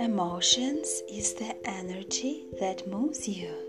Emotions is the energy that moves you.